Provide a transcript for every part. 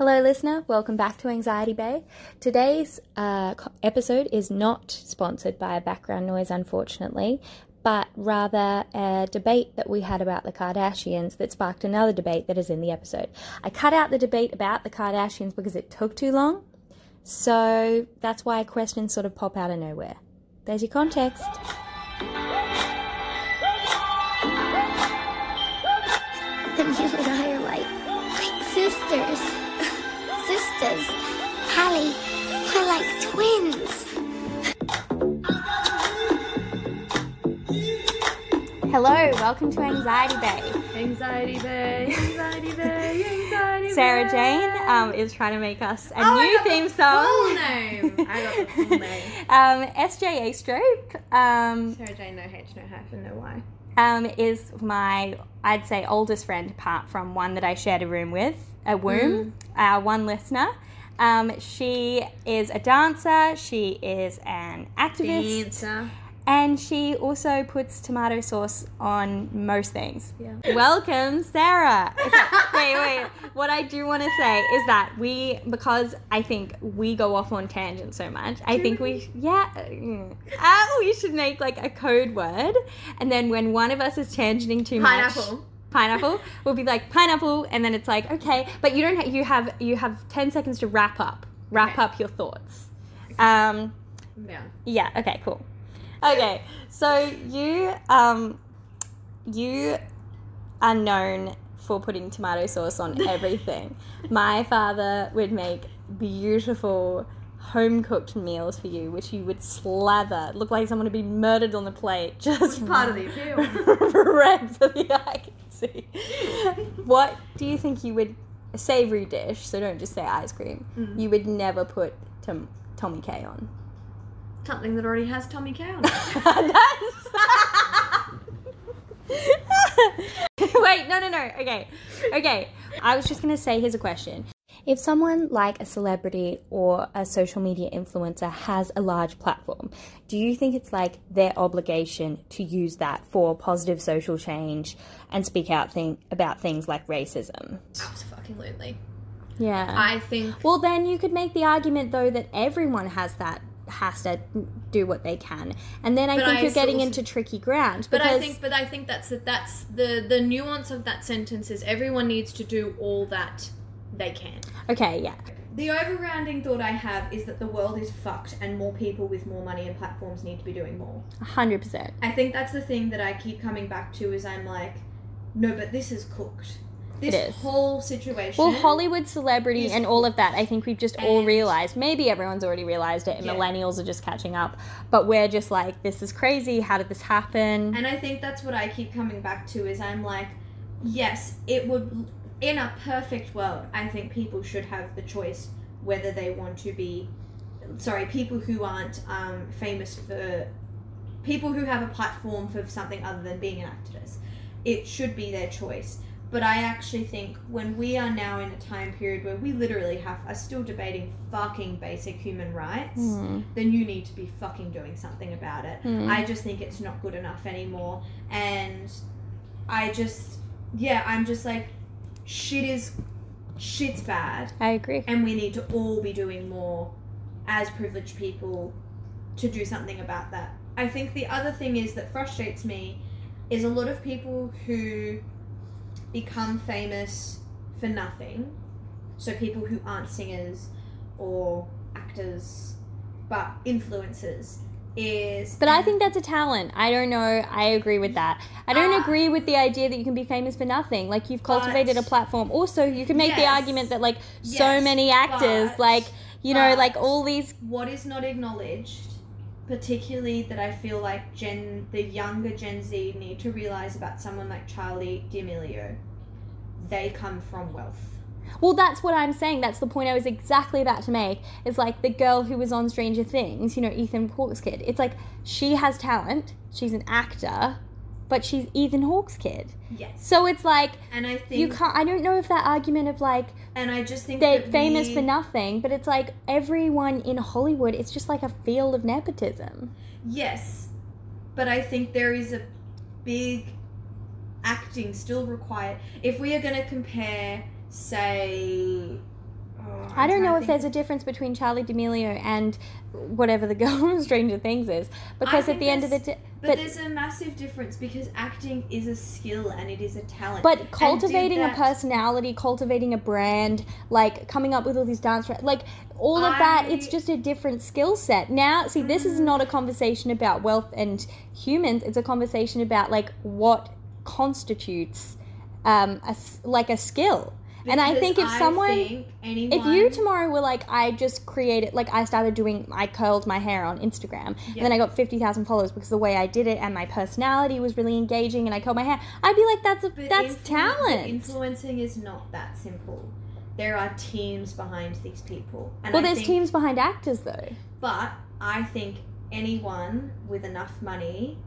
Hello, listener. Welcome back to Anxiety Bay. Today's uh, episode is not sponsored by a background noise, unfortunately, but rather a debate that we had about the Kardashians that sparked another debate that is in the episode. I cut out the debate about the Kardashians because it took too long, so that's why questions sort of pop out of nowhere. There's your context. And you and I are like, like sisters. Sisters. Hallie, we're like twins. Hello, welcome to Anxiety Bay. Anxiety Bay, Anxiety Bay, Anxiety Bay. Sarah Jane um, is trying to make us a Oh, new theme song. Full name. I got the full name. um, SJA Strope um, Sarah Jane, no H, no hyphen, no Y. um, is my, I'd say, oldest friend apart from one that I shared a room with, a womb, our one listener. Um, she is a dancer, she is an activist, Dancer. And she also puts tomato sauce on most things. Yeah. Welcome, Sarah. Okay, wait, wait. What I do want to say is that we, because I think we go off on tangents so much, I think we, yeah, uh, we should make like a code word, and then when one of us is tangenting too much, Pineapple. pineapple, we'll be like pineapple, and then it's like okay, but you don't. Ha- you have you have ten seconds to wrap up, wrap Okay. up your thoughts. Um, Yeah. yeah. Okay. Cool. Okay. So you um you are known for putting tomato sauce on everything. My father would make beautiful home cooked meals for you, which you would slather. Look like someone had been murdered on the plate. Just part of the appeal. red for the eye can see. what do you think you would a savory dish? So don't just say ice cream. Mm. You would never put tom- Tommy K on. Something that already has Tommy. That's- Wait, no, no, no. Okay, okay. I was just gonna say, here's a question. If someone like a celebrity or a social media influencer has a large platform, do you think it's like their obligation to use that for positive social change and speak out thing about things like racism? Absolutely. Yeah. I think. Well, then you could make the argument though that everyone has that has to do what they can, and then I But think I you're getting into tricky ground. But I think, but I think that's that's the the nuance of that sentence is everyone needs to do all that they can. okay, yeah, The overrounding thought I have is that the world is fucked and more people with more money and platforms need to be doing more. hundred percent. I think that's the thing that I keep coming back to is I'm like, no, but this is cooked. This It is. whole situation. Well, Hollywood celebrity and all of that, I think we've just all realized. Maybe everyone's already realized it, and Yeah. millennials are just catching up. But we're just like, this is crazy. How did this happen? And I think that's what I keep coming back to is I'm like, yes, it would in a perfect world, I think people should have the choice whether they want to be sorry, people who aren't um, famous for people who have a platform for something other than being an activist. It should be their choice. But I actually think when we are now in a time period where we literally have are still debating fucking basic human rights, Hmm. then you need to be fucking doing something about it. Hmm. I just think it's not good enough anymore. And I just, yeah, I'm just like, shit is, shit's bad. I agree. And we need to all be doing more as privileged people to do something about that. I think the other thing is that frustrates me is a lot of people who become famous for nothing. So people who aren't singers or actors, but influencers is. But I think that's a talent. I don't know. I agree with that. I don't Ah. agree with the idea that you can be famous for nothing. Like you've cultivated a platform. Also, you can make the argument that like so many actors, but- like you know, like all these. what is not acknowledged, particularly that I feel like Gen the younger Gen Z need to realize about someone like Charli D'Amelio. They come from wealth. Well, that's what I'm saying. That's the point I was exactly about to make. Is like the girl who was on Stranger Things. You know, Ethan Hawke's kid. It's like she has talent. She's an actor, but she's Ethan Hawke's kid. Yes. So it's like And I think you can't. I don't know if that argument of like and I just think they're famous we- for nothing, but it's like everyone in Hollywood. It's just like a field of nepotism. Yes. But I think there is a big acting still required. If we are going to compare, say, I don't know if there's a difference between Charli D'Amelio and whatever the girl from Stranger Things is, because at the end of the day, But, but there's a massive difference because acting is a skill and it is a talent. but cultivating did a personality, cultivating a brand, like coming up with all these dance, like all of that, it's just a different skill set. Now, see, this is Mm. not a conversation about wealth and humans. It's a conversation about like what constitutes um, a like a skill. And I think if I someone think anyone, if you tomorrow were like, I just created, like, I started doing, I curled my hair on Instagram, and then I got 50,000 followers because the way I did it and my personality was really engaging and I curled my hair, I'd be like, that's a, But that's influ- talent. influencing is not that simple. There are teams behind these people. And well, I there's think, teams behind actors, though. But I think anyone with enough money,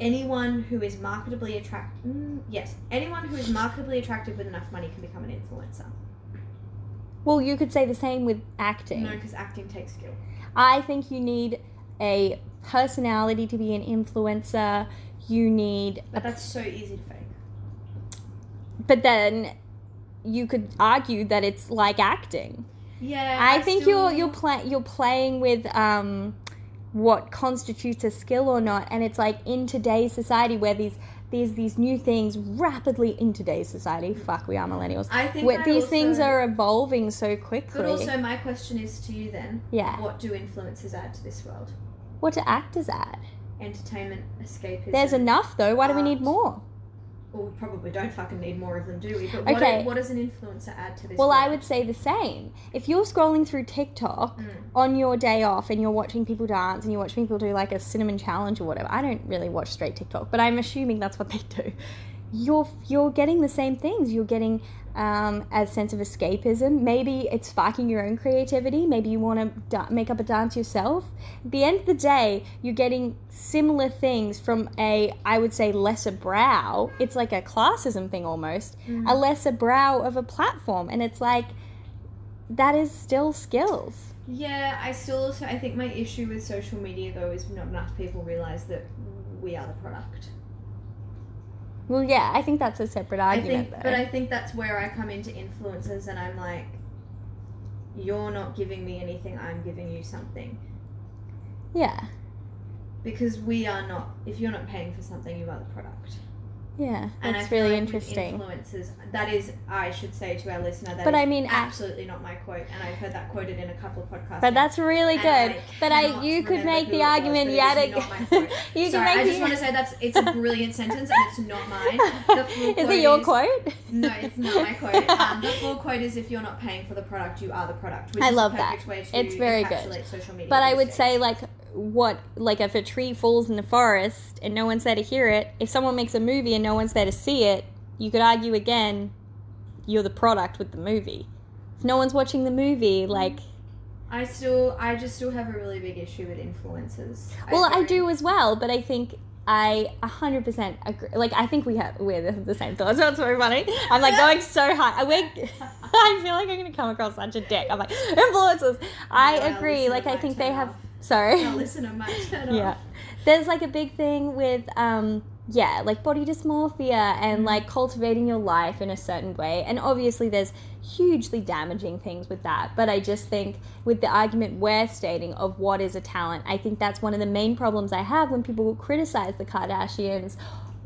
anyone who is marketably attractive, mm, yes, anyone who is marketably attractive with enough money can become an influencer. Well, you could say the same with acting. No, because acting takes skill. I think you need a personality to be an influencer. You need, But that's so easy to fake. but then you could argue that it's like acting. Yeah, I, think still- you're you're play, you're playing with um, what constitutes a skill or not, and it's like in today's society where these there's these new things rapidly in today's society. Fuck, we are millennials. I think Where I these things are evolving so quickly. But also, my question is to you then: yeah, What do influencers add to this world? what do actors add? Entertainment, escapism. There's enough though. Why do we need more? Well, we probably don't fucking need more of them, do we? But what, Okay. what does an influencer add to this? Well, I would say the same. If you're scrolling through TikTok Mm. on your day off and you're watching people dance and you're watching people do like a cinnamon challenge or whatever, I don't really watch straight TikTok, but I'm assuming that's what they do. You're you're getting the same things. You're getting um, a sense of escapism. Maybe it's sparking your own creativity. Maybe you want to da- make up a dance yourself. At the end of the day, you're getting similar things from a, I would say, lesser brow. It's like a classism thing almost, a lesser brow of a platform, and it's like that is still skills. Yeah, I still also I think my issue with social media though is not enough people realize that we are the product. Well, yeah, I think that's a separate I argument, think, though. but I think that's where I come into influences, and I'm like, you're not giving me anything. I'm giving you something yeah, because we are not. If you're not paying for something, you are the product. Yeah, And that's really like interesting. Influencers, that is, I should say to our listener, that But is I mean, absolutely not my quote, and I've heard that quoted in a couple of podcasts. But now. that's really good. I but I, you could make the was, argument yet again. you can Sorry, make I just want to say that's it's a brilliant sentence and it's not mine. The full is it your is- quote? No, it's not my quote. Um, the full quote is if you're not paying for the product, you are the product. Which I is love that. Way to It's very good. Social media But I would days. say, like, what, like, if a tree falls in the forest and no one's there to hear it, if someone makes a movie and no one's there to see it, you could argue again, you're the product with the movie. If no one's watching the movie, mm-hmm. like, I still, I just still have a really big issue with influencers. well, I don't- do as well, but I think I 100% agree. Like, I think we have, we're the, same thoughts. That's so funny. I'm like going so high. I, we're, I feel like I'm going to come across such a dick. I'm like, influencers. I Yeah, agree. Like, I I think they have. Sorry. Not listen to my turn yeah there's like a big thing with um yeah like body dysmorphia and Mm. like cultivating your life in a certain way and obviously there's hugely damaging things with that but i just think with the argument we're stating of what is a talent i think that's one of the main problems i have when people will criticize the kardashians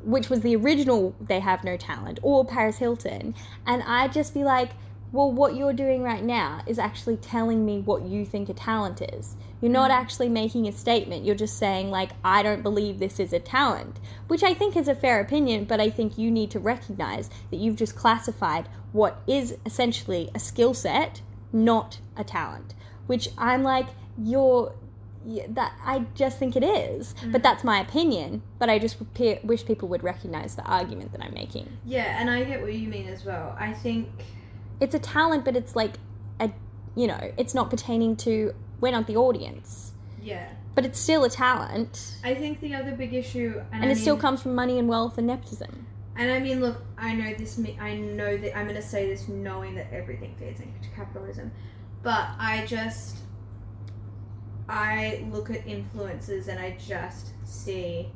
which was the original they have no talent or paris hilton and i'd just be like well, what you're doing right now is actually telling me what you think a talent is. You're not actually making a statement. You're just saying, like, I don't believe this is a talent, which I think is a fair opinion, but I think you need to recognize that you've just classified what is essentially a skill set, not a talent. Which I'm like, you're. Yeah, that I just think it is, mm. but that's my opinion. But I just pe- wish people would recognize the argument that I'm making. Yeah, and I get what you mean as well. I think it's a talent, but it's like a, you know, it's not pertaining to. We're not the audience, yeah. but it's still a talent, I think the other big issue, and, and I it still comes from money and wealth and nepotism. And I mean, look, I know this. I know that I'm going to say this, knowing that everything feeds into capitalism, but I just, I look at influences and I just see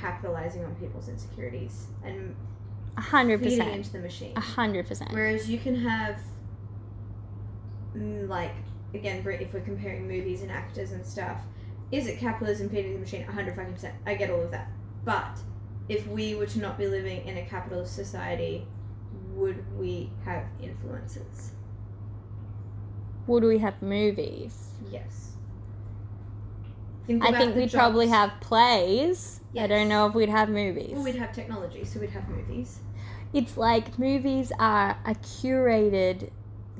capitalizing on people's insecurities and hundred percent, into the machine. a hundred percent. Whereas you can have mm, like again, if we're comparing movies and actors and stuff, is it capitalism feeding the machine? 100 fucking percent. I get all of that. But if we were to not be living in a capitalist society, would we have influences? Would we have movies? Yes. Think I think we'd probably have plays. I don't know if we'd have movies. Well, we'd have technology, so we'd have movies. it's like movies are a curated,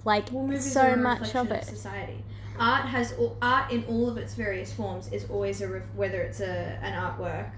like Well, so much of it. society. Art has all, art in all of its various forms is always a ref, whether it's a an artwork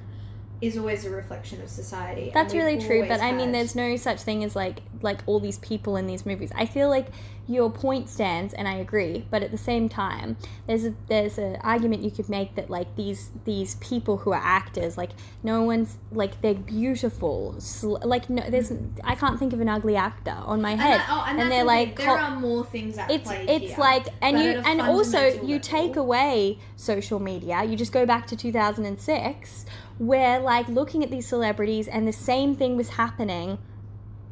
is always a reflection of society. That's really true, but I mean, there's no such thing as like like all these people in these movies. I feel like your point stands, and I agree, but at the same time, there's a there's an argument you could make that like these these people who are actors, like no one's like they're beautiful, sl- like no, there's I can't think of an ugly actor on my and, head, that, oh, and, and they're the like there are more things at it's play it's here, like and you and also you level- take away social media you just go back to 2006 where like looking at these celebrities and the same thing was happening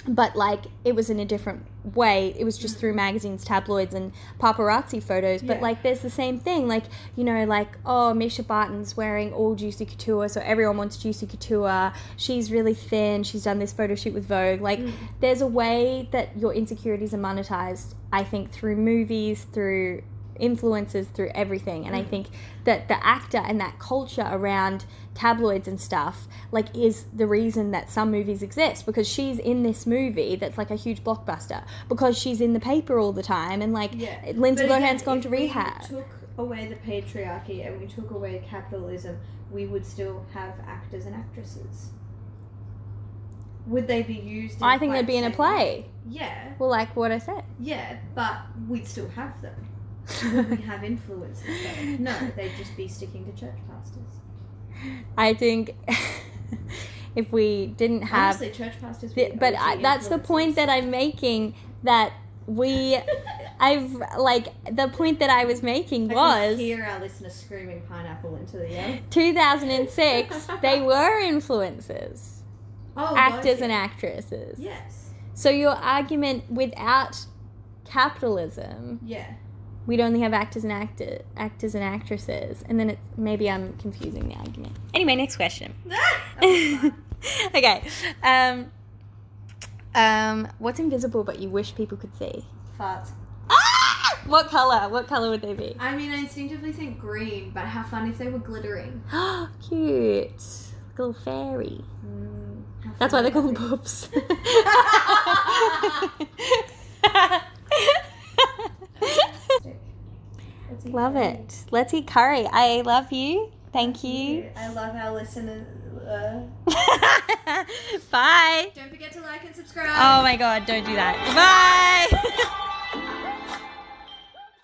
but like it was in a different way. It was just through magazines tabloids and paparazzi photos. But Yeah. like there's the same thing. Like you know like oh mischa barton's wearing all juicy couture so everyone wants juicy couture. She's really thin. She's done this photo shoot with vogue. Like Mm. there's a way that your insecurities are monetized i think through movies through influences through everything and i mm. think that the actor and that culture around tabloids and stuff like is the reason that some movies exist because she's in this movie that's like a huge blockbuster because she's in the paper all the time and like Yeah. lindsay But lohan's again, gone if to we rehab took away the patriarchy and we took away capitalism, we would still have actors and actresses. Would they be used? In i think they'd be in a play? Yeah, well like what i said yeah, but we'd still have them. We have influences though? No, they'd just be sticking to church pastors. i think if we didn't have Honestly, church pastors. the, but I, that's the point that i'm making that we i've like the point that i was making I was hear our listeners screaming pineapple into the air. 2006 they were influences Oh, actors and actresses Yes. so your argument without capitalism Yeah. We'd only have actors and actor, actors and actresses and then it's maybe i'm confusing the argument. Anyway next question. That was fun. okay um um what's invisible but you wish people could see? Farts. ah! what color? What color would they be? I mean, I instinctively think green, but how fun if they were glittering. cute. Like a little fairy. Mm, that's why they're called call them that poops be? Let's love curry. it. Let's eat curry. I love you. Thank you. I love our listeners. Uh, bye. Don't forget to like and subscribe. oh my god don't do that. Bye